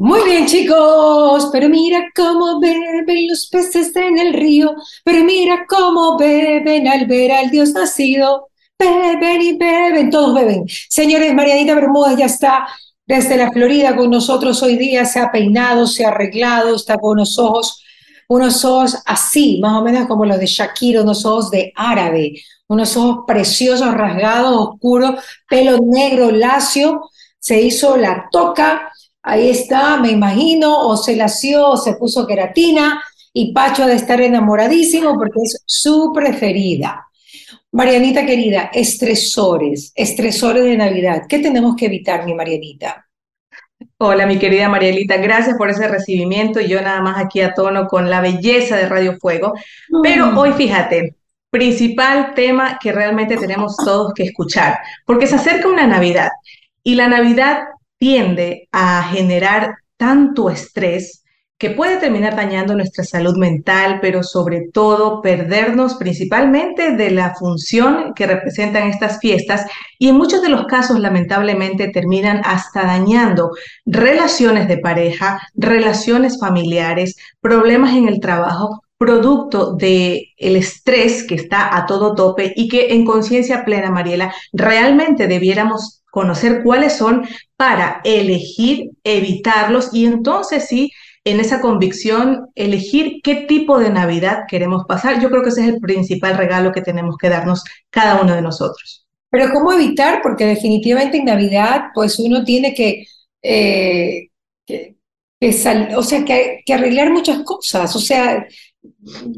Muy bien, chicos, pero mira cómo beben los peces en el río, pero mira cómo beben al ver al Dios nacido. Beben y beben, todos beben. Señores, Marianita Bermúdez ya está desde la Florida con nosotros hoy día, se ha peinado, se ha arreglado, está con unos ojos, unos ojos así, más o menos como los de Shakira, unos ojos de árabe, unos ojos preciosos, rasgados, oscuros, pelo negro, lacio, se hizo la toca Ahí está, me imagino, o se lació, o se puso queratina, y Pacho ha de estar enamoradísimo porque es su preferida. Marianita querida, estresores, estresores de Navidad. ¿Qué tenemos que evitar, mi Marianita? Hola, mi querida Marielita, gracias por ese recibimiento. Yo nada más aquí a tono con la belleza de Radio Fuego. Pero mm. hoy fíjate, principal tema que realmente tenemos todos que escuchar, porque se acerca una Navidad y la Navidad tiende a generar tanto estrés que puede terminar dañando nuestra salud mental, pero sobre todo perdernos principalmente de la función que representan estas fiestas y en muchos de los casos lamentablemente terminan hasta dañando relaciones de pareja, relaciones familiares, problemas en el trabajo, producto de el estrés que está a todo tope y que en conciencia plena, Mariela, realmente debiéramos conocer cuáles son para elegir, evitarlos y entonces sí, en esa convicción, elegir qué tipo de Navidad queremos pasar. Yo creo que ese es el principal regalo que tenemos que darnos cada uno de nosotros. Pero ¿cómo evitar? Porque definitivamente en Navidad, pues uno tiene que, eh, o sea, que, que, arreglar muchas cosas. O sea,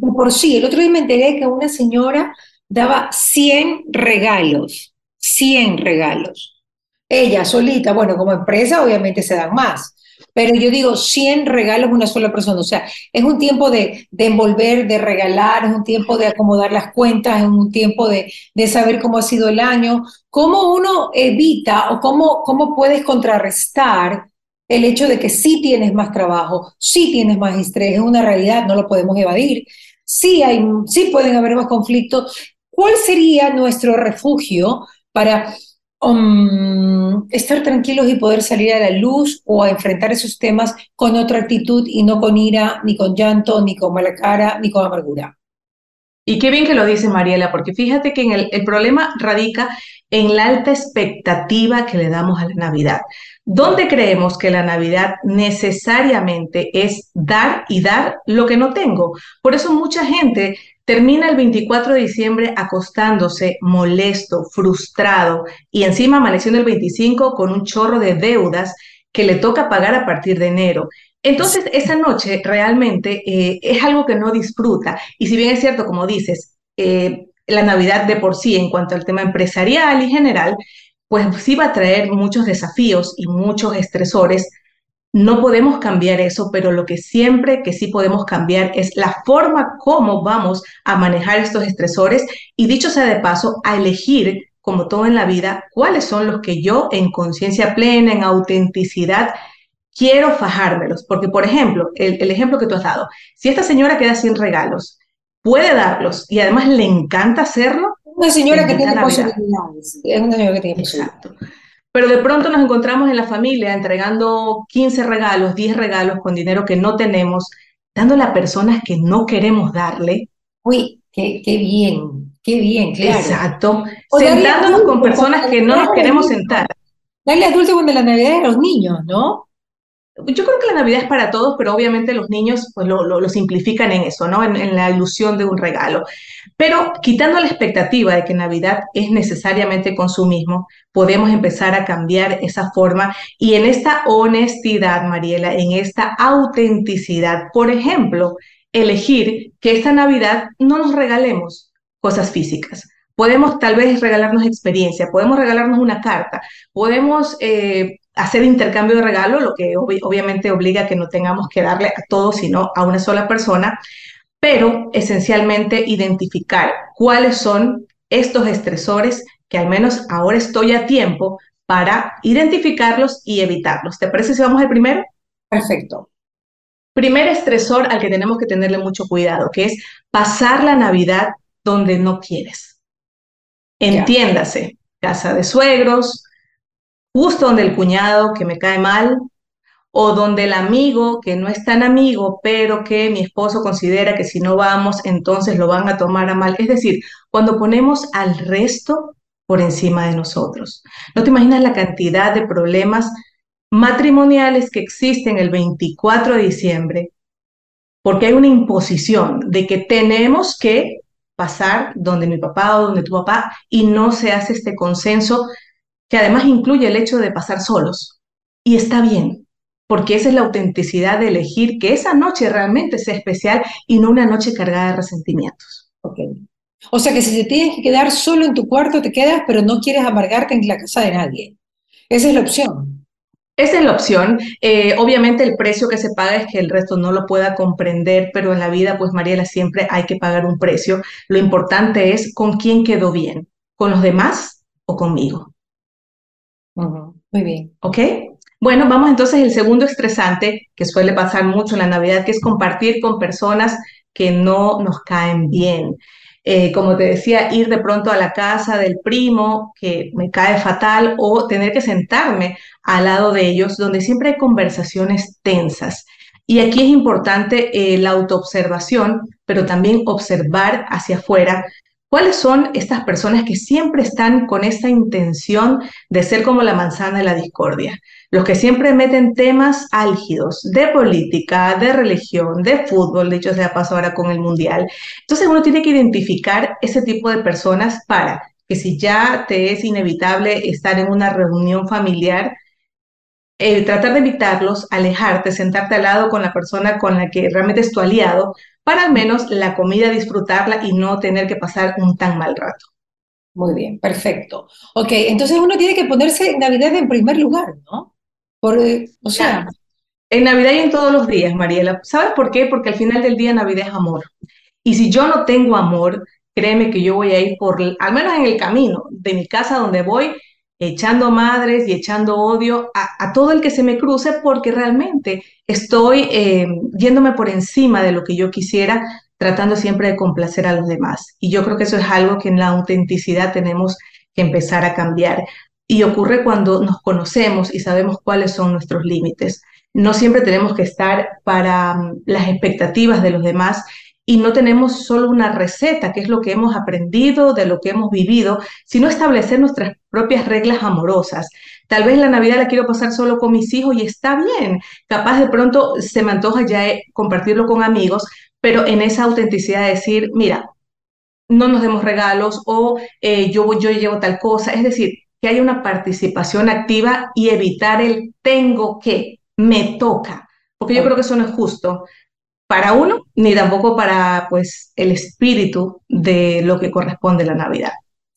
por sí, el otro día me enteré que una señora daba 100 regalos, 100 regalos. Ella solita, bueno, como empresa obviamente se dan más, pero yo digo 100 regalos una sola persona, o sea, es un tiempo de, envolver, de regalar, es un tiempo de acomodar las cuentas, es un tiempo de, saber cómo ha sido el año, cómo uno evita o cómo, cómo puedes contrarrestar el hecho de que sí tienes más trabajo, sí tienes más estrés, es una realidad, no lo podemos evadir, sí, hay, pueden haber más conflictos. ¿Cuál sería nuestro refugio para um, estar tranquilos y poder salir a la luz o a enfrentar esos temas con otra actitud y no con ira, ni con llanto, ni con mala cara, ni con amargura. Y qué bien que lo dice Mariela, porque fíjate que el problema radica en la alta expectativa que le damos a la Navidad. ¿Dónde creemos que la Navidad necesariamente es dar y dar lo que no tengo? Por eso mucha gente termina el 24 de diciembre acostándose molesto, frustrado y encima amaneciendo el 25 con un chorro de deudas que le toca pagar a partir de enero. Entonces, esa noche realmente eh, es algo que no disfruta. Y si bien es cierto, como dices, eh, la Navidad de por sí en cuanto al tema empresarial y general, pues sí va a traer muchos desafíos y muchos estresores no podemos cambiar eso, pero lo que siempre que sí podemos cambiar es la forma como vamos a manejar estos estresores y dicho sea de paso, a elegir, como todo en la vida, cuáles son los que yo en conciencia plena, en autenticidad, quiero fajármelos. Porque, por ejemplo, el, ejemplo que tú has dado, si esta señora queda sin regalos, puede darlos y además le encanta hacerlo. Una señora que tiene posibilidades. Es una señora que tiene Exacto. Pero de pronto nos encontramos en la familia entregando 15 regalos, 10 regalos con dinero que no tenemos, dándole a personas que no queremos darle. Uy, qué, qué bien, qué bien, claro. Exacto. Sentándonos con personas que no nos queremos sentar. Dale a dulce cuando la Navidad de los niños, ¿no? Yo creo que la Navidad es para todos, pero obviamente los niños pues lo, lo, simplifican en eso, ¿no? En, en, la ilusión de un regalo. Pero quitando la expectativa de que Navidad es necesariamente consumismo, podemos empezar a cambiar esa forma y en esta honestidad, Mariela, en esta autenticidad, por ejemplo, elegir que esta Navidad no nos regalemos cosas físicas. Podemos tal vez regalarnos experiencia, podemos regalarnos una carta, podemos eh, hacer intercambio de regalo, lo que obviamente obliga a que no tengamos que darle a todos, sino a una sola persona, pero esencialmente identificar cuáles son estos estresores que al menos ahora estoy a tiempo para identificarlos y evitarlos. ¿Te parece si vamos al primero? Perfecto. Primer estresor al que tenemos que tenerle mucho cuidado, que es pasar la Navidad donde no quieres. Entiéndase, casa de suegros, justo donde el cuñado que me cae mal, o donde el amigo que no es tan amigo, pero que mi esposo considera que si no vamos, entonces lo van a tomar a mal. Es decir, cuando ponemos al resto por encima de nosotros. No te imaginas la cantidad de problemas matrimoniales que existen el 24 de diciembre, porque hay una imposición de que tenemos que pasar donde mi papá o donde tu papá y no se hace este consenso que además incluye el hecho de pasar solos. Y está bien, porque esa es la autenticidad de elegir que esa noche realmente sea especial y no una noche cargada de resentimientos. Okay. O sea que si te tienes que quedar solo en tu cuarto, te quedas, pero no quieres amargarte en la casa de nadie. Esa es la opción. Esa es la opción. Eh, obviamente el precio que se paga es que el resto no lo pueda comprender, pero en la vida, pues Mariela, siempre hay que pagar un precio. Lo importante es con quién quedó bien, con los demás o conmigo. Muy bien. ¿Ok? Bueno, vamos entonces al segundo estresante que suele pasar mucho en la Navidad, que es compartir con personas que no nos caen bien. Eh, como te decía, ir de pronto a la casa del primo que me cae fatal o tener que sentarme al lado de ellos, donde siempre hay conversaciones tensas. Y aquí es importante eh, la autoobservación, pero también observar hacia afuera ¿Cuáles son estas personas que siempre están con esta intención de ser como la manzana de la discordia? Los que siempre meten temas álgidos de política, de religión, de fútbol, de hecho se ha pasado ahora con el mundial. Entonces uno tiene que identificar ese tipo de personas para que si ya te es inevitable estar en una reunión familiar, eh, tratar de evitarlos, alejarte, sentarte al lado con la persona con la que realmente es tu aliado, para al menos la comida disfrutarla y no tener que pasar un tan mal rato. Muy bien, perfecto. Ok, entonces uno tiene que ponerse Navidad en primer lugar, ¿no? Por, eh, o sea... En Navidad y en todos los días, Mariela. ¿Sabes por qué? Porque al final del día Navidad es amor. Y si yo no tengo amor, créeme que yo voy a ir por, al menos en el camino de mi casa donde voy, echando madres y echando odio a, todo el que se me cruce porque realmente estoy eh, yéndome por encima de lo que yo quisiera, tratando siempre de complacer a los demás. Y yo creo que eso es algo que en la autenticidad tenemos que empezar a cambiar. Y ocurre cuando nos conocemos y sabemos cuáles son nuestros límites. No siempre tenemos que estar para mm, las expectativas de los demás y no tenemos solo una receta, que es lo que hemos aprendido, de lo que hemos vivido, sino establecer nuestras propias reglas amorosas. Tal vez la Navidad la quiero pasar solo con mis hijos y está bien. Capaz de pronto se me antoja ya eh, compartirlo con amigos, pero en esa autenticidad de decir, mira, no nos demos regalos o eh, yo, yo llevo tal cosa. Es decir, que haya una participación activa y evitar el tengo que, me toca, porque yo creo que eso no es justo para uno, ni tampoco para pues el espíritu de lo que corresponde a la Navidad.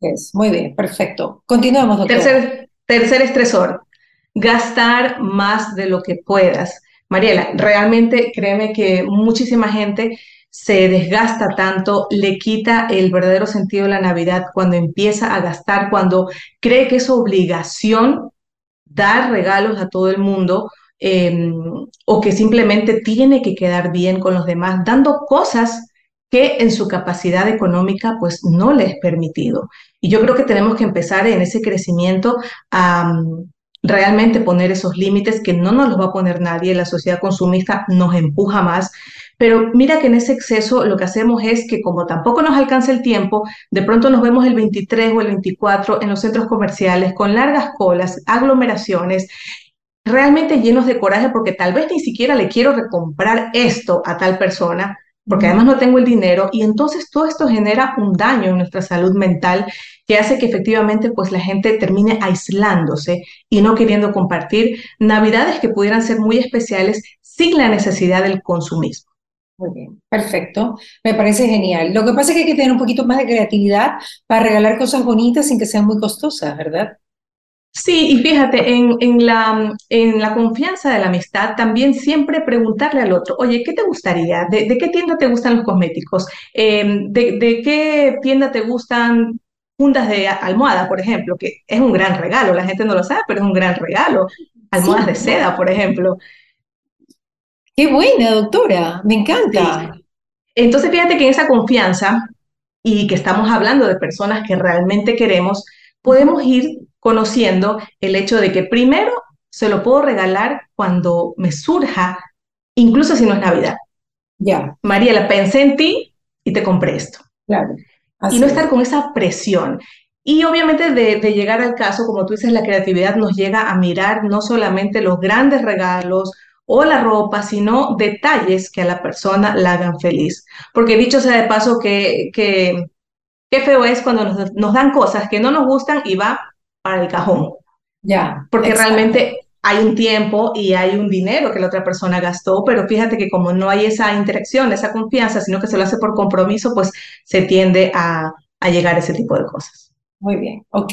Es, muy bien, perfecto. Continuamos, doctor. Tercer, tercer estresor, gastar más de lo que puedas. Mariela, realmente créeme que muchísima gente se desgasta tanto, le quita el verdadero sentido de la Navidad cuando empieza a gastar, cuando cree que es obligación dar regalos a todo el mundo Em, o que simplemente tiene que quedar bien con los demás, dando cosas que en su capacidad económica pues no le es permitido. Y yo creo que tenemos que empezar en ese crecimiento a mm, realmente poner esos límites que no nos los va a poner nadie, la sociedad consumista nos empuja más, pero mira que en ese exceso lo que hacemos es que como tampoco nos alcanza el tiempo, de pronto nos vemos el 23 o el 24 en los centros comerciales con largas colas, aglomeraciones realmente llenos de coraje porque tal vez ni siquiera le quiero recomprar esto a tal persona, porque además no tengo el dinero y entonces todo esto genera un daño en nuestra salud mental que hace que efectivamente pues la gente termine aislándose y no queriendo compartir navidades que pudieran ser muy especiales sin la necesidad del consumismo. Muy bien, perfecto. Me parece genial. Lo que pasa es que hay que tener un poquito más de creatividad para regalar cosas bonitas sin que sean muy costosas, ¿verdad? Sí, y fíjate, en, la, en la confianza de la amistad, también siempre preguntarle al otro, oye, ¿qué te gustaría? ¿De, qué tienda te gustan los cosméticos? Em, de, qué tienda te gustan fundas de almohada, por ejemplo? Que es un gran regalo, la gente no lo sabe, pero es un gran regalo. Almohadas de seda, por ejemplo. Qué buena, doctora, me encanta. Entonces, fíjate que en esa confianza y que estamos hablando de personas que realmente queremos, podemos ir conociendo el hecho de que primero se lo puedo regalar cuando me surja, incluso si no es Navidad. Ya. Mariela, pensé en ti y te compré esto. Claro. y no estar con esa presión. Y obviamente de, de, llegar al caso, como tú dices, la creatividad nos llega a mirar no solamente los grandes regalos o la ropa, sino detalles que a la persona la hagan feliz. Porque dicho sea de paso que, que qué feo es cuando nos, nos, dan cosas que no nos gustan y va para el cajón. Ya. Porque exacto. realmente hay un tiempo y hay un dinero que la otra persona gastó, pero fíjate que como no hay esa interacción, esa confianza, sino que se lo hace por compromiso, pues se tiende a, a llegar a ese tipo de cosas. Muy bien, ok.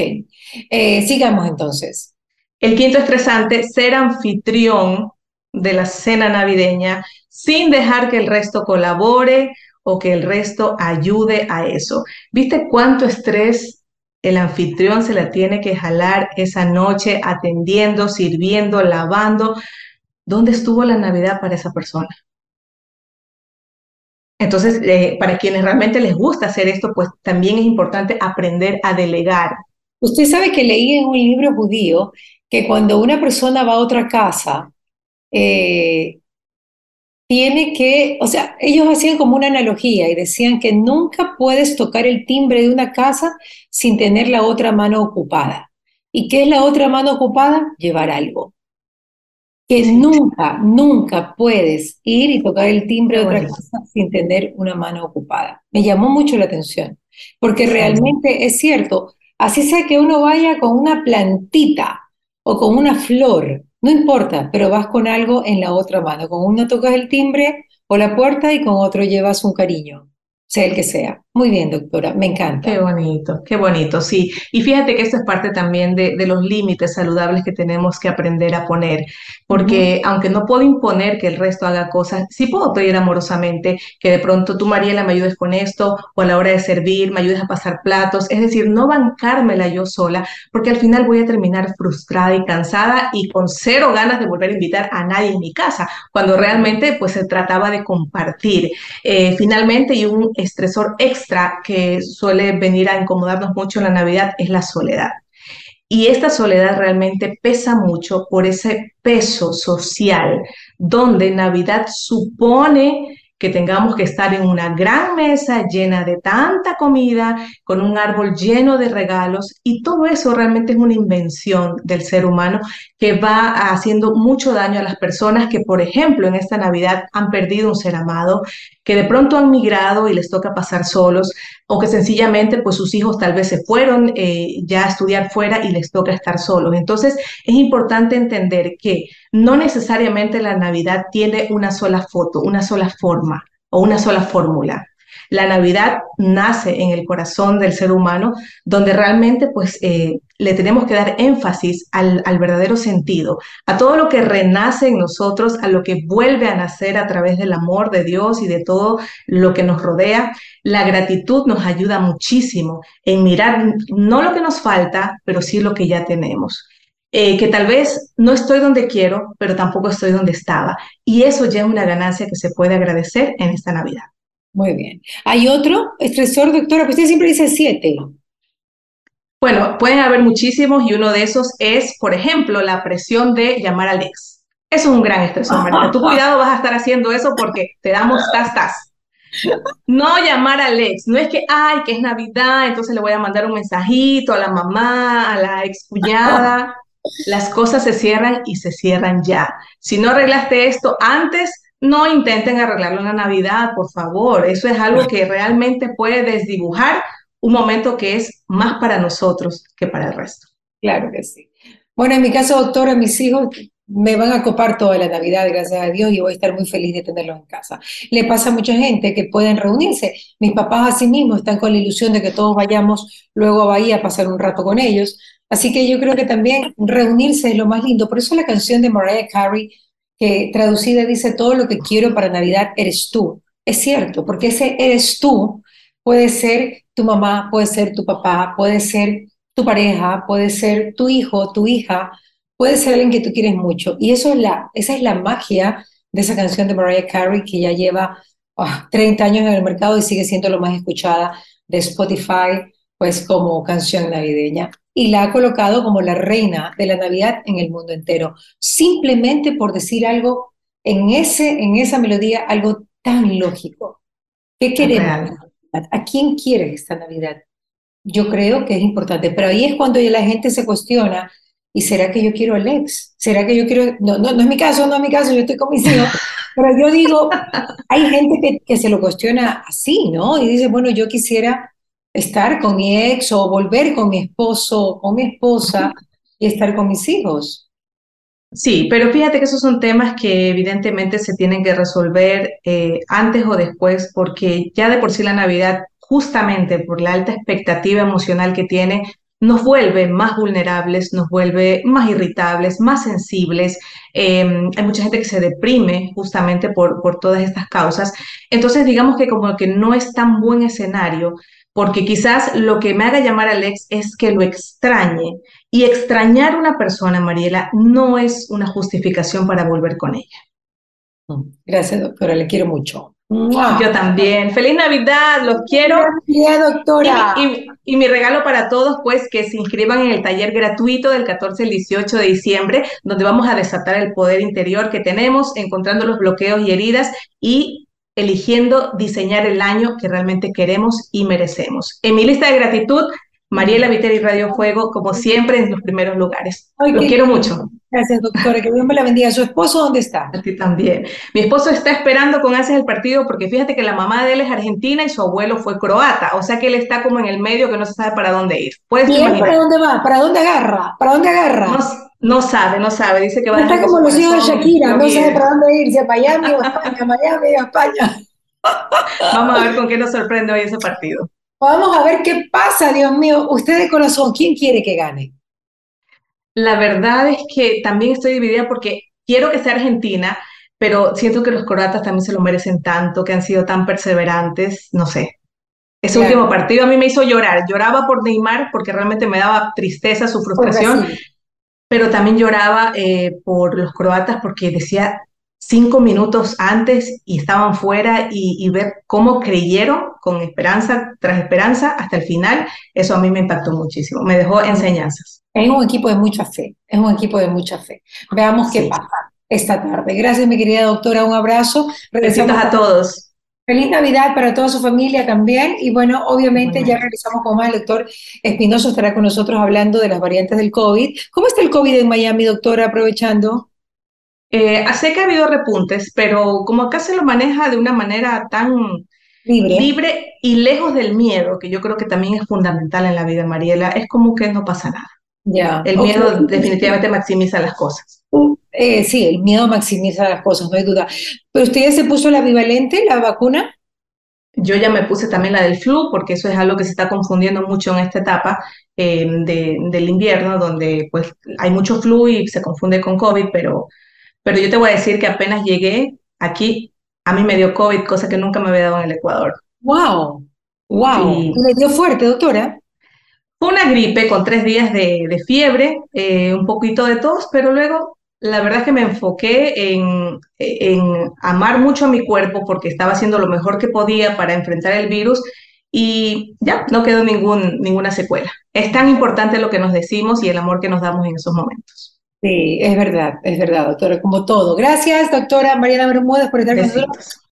Eh, sigamos entonces. El quinto estresante, ser anfitrión de la cena navideña sin dejar que el resto colabore o que el resto ayude a eso. ¿Viste cuánto estrés el anfitrión se la tiene que jalar esa noche atendiendo, sirviendo, lavando? ¿Dónde estuvo la Navidad para esa persona? Entonces, eh, para quienes realmente les gusta hacer esto, pues también es importante aprender a delegar. Usted sabe que leí en un libro judío que cuando una persona va a otra casa, eh, tiene que, o sea, ellos hacían como una analogía y decían que nunca puedes tocar el timbre de una casa sin tener la otra mano ocupada. ¿Y qué es la otra mano ocupada? Llevar algo. Que nunca, nunca puedes ir y tocar el timbre de otra casa sin tener una mano ocupada. Me llamó mucho la atención, porque realmente es cierto, así sea que uno vaya con una plantita o con una flor, no importa, pero vas con algo en la otra mano. Con uno tocas el timbre o la puerta y con otro llevas un cariño, sea el que sea. Muy bien, doctora, me encanta. Qué bonito, qué bonito, sí. Y fíjate que esto es parte también de, de los límites saludables que tenemos que aprender a poner, porque uh -huh. aunque no puedo imponer que el resto haga cosas, sí puedo pedir amorosamente que de pronto tú, Mariela, me ayudes con esto, o a la hora de servir, me ayudes a pasar platos, es decir, no bancármela yo sola, porque al final voy a terminar frustrada y cansada y con cero ganas de volver a invitar a nadie en mi casa, cuando realmente pues se trataba de compartir. Eh, finalmente, y un estresor extra que suele venir a incomodarnos mucho en la Navidad es la soledad. Y esta soledad realmente pesa mucho por ese peso social, donde Navidad supone que tengamos que estar en una gran mesa llena de tanta comida, con un árbol lleno de regalos, y todo eso realmente es una invención del ser humano que va haciendo mucho daño a las personas que, por ejemplo, en esta Navidad han perdido un ser amado, que de pronto han migrado y les toca pasar solos, o que sencillamente pues sus hijos tal vez se fueron eh, ya a estudiar fuera y les toca estar solos. Entonces es importante entender que no necesariamente la Navidad tiene una sola foto, una sola forma o una sola fórmula. La Navidad nace en el corazón del ser humano, donde realmente pues eh, le tenemos que dar énfasis al, verdadero sentido, a todo lo que renace en nosotros, a lo que vuelve a nacer a través del amor de Dios y de todo lo que nos rodea. La gratitud nos ayuda muchísimo en mirar no lo que nos falta, pero sí lo que ya tenemos. Eh, que tal vez no estoy donde quiero, pero tampoco estoy donde estaba. Y eso ya es una ganancia que se puede agradecer en esta Navidad. Muy bien. ¿Hay otro estresor, doctora? Pues usted siempre dice siete. Bueno, pueden haber muchísimos y uno de esos es, por ejemplo, la presión de llamar al ex. Eso es un gran estresor, Marita. Tu cuidado vas a estar haciendo eso porque te damos tas, tas. No llamar al ex, no es que, ay, que es Navidad, entonces le voy a mandar un mensajito a la mamá, a la ex cuñada. Las cosas se cierran y se cierran ya. Si no arreglaste esto antes, no intenten arreglarlo en la Navidad, por favor. Eso es algo que realmente puede desdibujar un momento que es más para nosotros que para el resto. Claro que sí. Bueno, en mi caso, doctora, mis hijos me van a copar toda la Navidad, gracias a Dios, y voy a estar muy feliz de tenerlos en casa. Le pasa a mucha gente que pueden reunirse. Mis papás así mismo están con la ilusión de que todos vayamos luego a Bahía a pasar un rato con ellos. Así que yo creo que también reunirse es lo más lindo. Por eso la canción de Mariah Carey, que traducida dice, todo lo que quiero para Navidad eres tú. Es cierto, porque ese eres tú puede ser tu mamá, puede ser tu papá, puede ser tu pareja, puede ser tu hijo, tu hija, puede ser alguien que tú quieres mucho. Y eso es la, esa es la magia de esa canción de Mariah Carey, que ya lleva oh, 30 años en el mercado y sigue siendo lo más escuchada de Spotify, pues como canción navideña. Y la ha colocado como la reina de la Navidad en el mundo entero, simplemente por decir algo en, ese, en esa melodía, algo tan lógico. ¿Qué queremos? ¿A quién quiere esta Navidad? Yo creo que es importante, pero ahí es cuando la gente se cuestiona, ¿y será que yo quiero al ex? ¿Será que yo quiero...? No, no, no es mi caso, no es mi caso, yo estoy con mis hijos, pero yo digo, hay gente que, que se lo cuestiona así, ¿no? Y dice, bueno, yo quisiera estar con mi ex o volver con mi esposo o mi esposa y estar con mis hijos. Sí, pero fíjate que esos son temas que evidentemente se tienen que resolver eh, antes o después, porque ya de por sí la Navidad, justamente por la alta expectativa emocional que tiene, nos vuelve más vulnerables, nos vuelve más irritables, más sensibles. Em, hay mucha gente que se deprime justamente por, por todas estas causas. Entonces, digamos que como que no es tan buen escenario porque quizás lo que me haga llamar al ex es que lo extrañe. Y extrañar a una persona, Mariela, no es una justificación para volver con ella. Gracias, doctora, le quiero mucho. Yo también. Feliz Navidad, los quiero. Feliz doctora. Y, y, mi regalo para todos, pues, que se inscriban en el taller gratuito del 14 al 18 de diciembre, donde vamos a desatar el poder interior que tenemos, encontrando los bloqueos y heridas y eligiendo diseñar el año que realmente queremos y merecemos. En mi lista de gratitud, Mariela Viteri Radio Fuego, como siempre, en los primeros lugares. Los quiero mucho. Gracias, doctora. Que Dios me la bendiga. ¿Su esposo dónde está? A ti también. Mi esposo está esperando con ansias el partido porque fíjate que la mamá de él es argentina y su abuelo fue croata. O sea que él está como en el medio que no se sabe para dónde ir. ¿Puedes para dónde va? ¿Para dónde agarra? ¿Para dónde agarra? No, sabe, no sabe. Dice que va Está como los hijos de Shakira, no sabe para dónde ir, si a Miami o a España, Miami o a España. Vamos a ver con qué nos sorprende hoy ese partido. Vamos a ver qué pasa, Dios mío. Usted de corazón, ¿quién quiere que gane? La verdad es que también estoy dividida porque quiero que sea Argentina, pero siento que los croatas también se lo merecen tanto, que han sido tan perseverantes, no sé. Ese último partido a mí me hizo llorar. Lloraba por Neymar porque realmente me daba tristeza su frustración, pero también lloraba eh, por los croatas porque decía, cinco minutos antes y estaban fuera y, ver cómo creyeron con esperanza tras esperanza hasta el final, eso a mí me impactó muchísimo, me dejó enseñanzas. Es un equipo de mucha fe, es un equipo de mucha fe. Veamos qué pasa esta tarde. Gracias, mi querida doctora, un abrazo. Besitos a todos. Feliz Navidad para toda su familia también. Y bueno, obviamente ya regresamos con más. El doctor Espinoso estará con nosotros hablando de las variantes del COVID. ¿Cómo está el COVID en Miami, doctora, aprovechando? Eh, sé que ha habido repuntes, pero como acá se lo maneja de una manera tan libre. y lejos del miedo, que yo creo que también es fundamental en la vida, Mariela, es como que no pasa nada. Ya. El miedo definitivamente maximiza las cosas. Eh, sí, el miedo maximiza las cosas, no hay duda. ¿Pero usted ya se puso la bivalente, la vacuna? Yo ya me puse también la del flu, porque eso es algo que se está confundiendo mucho en esta etapa eh, del invierno, donde pues hay mucho flu y se confunde con COVID, pero pero yo te voy a decir que apenas llegué aquí, a mí me dio COVID, cosa que nunca me había dado en el Ecuador. ¡Wow! ¡Wow! ¿Y le dio fuerte, doctora? Fue una gripe con tres días de, fiebre, eh, un poquito de tos, pero luego la verdad es que me enfoqué en, en amar mucho a mi cuerpo porque estaba haciendo lo mejor que podía para enfrentar el virus y ya no quedó ningún, ninguna secuela. Es tan importante lo que nos decimos y el amor que nos damos en esos momentos. Sí, es verdad, es verdad, doctora, como todo. Gracias, doctora Mariana Bermúdez, por estar con nosotros.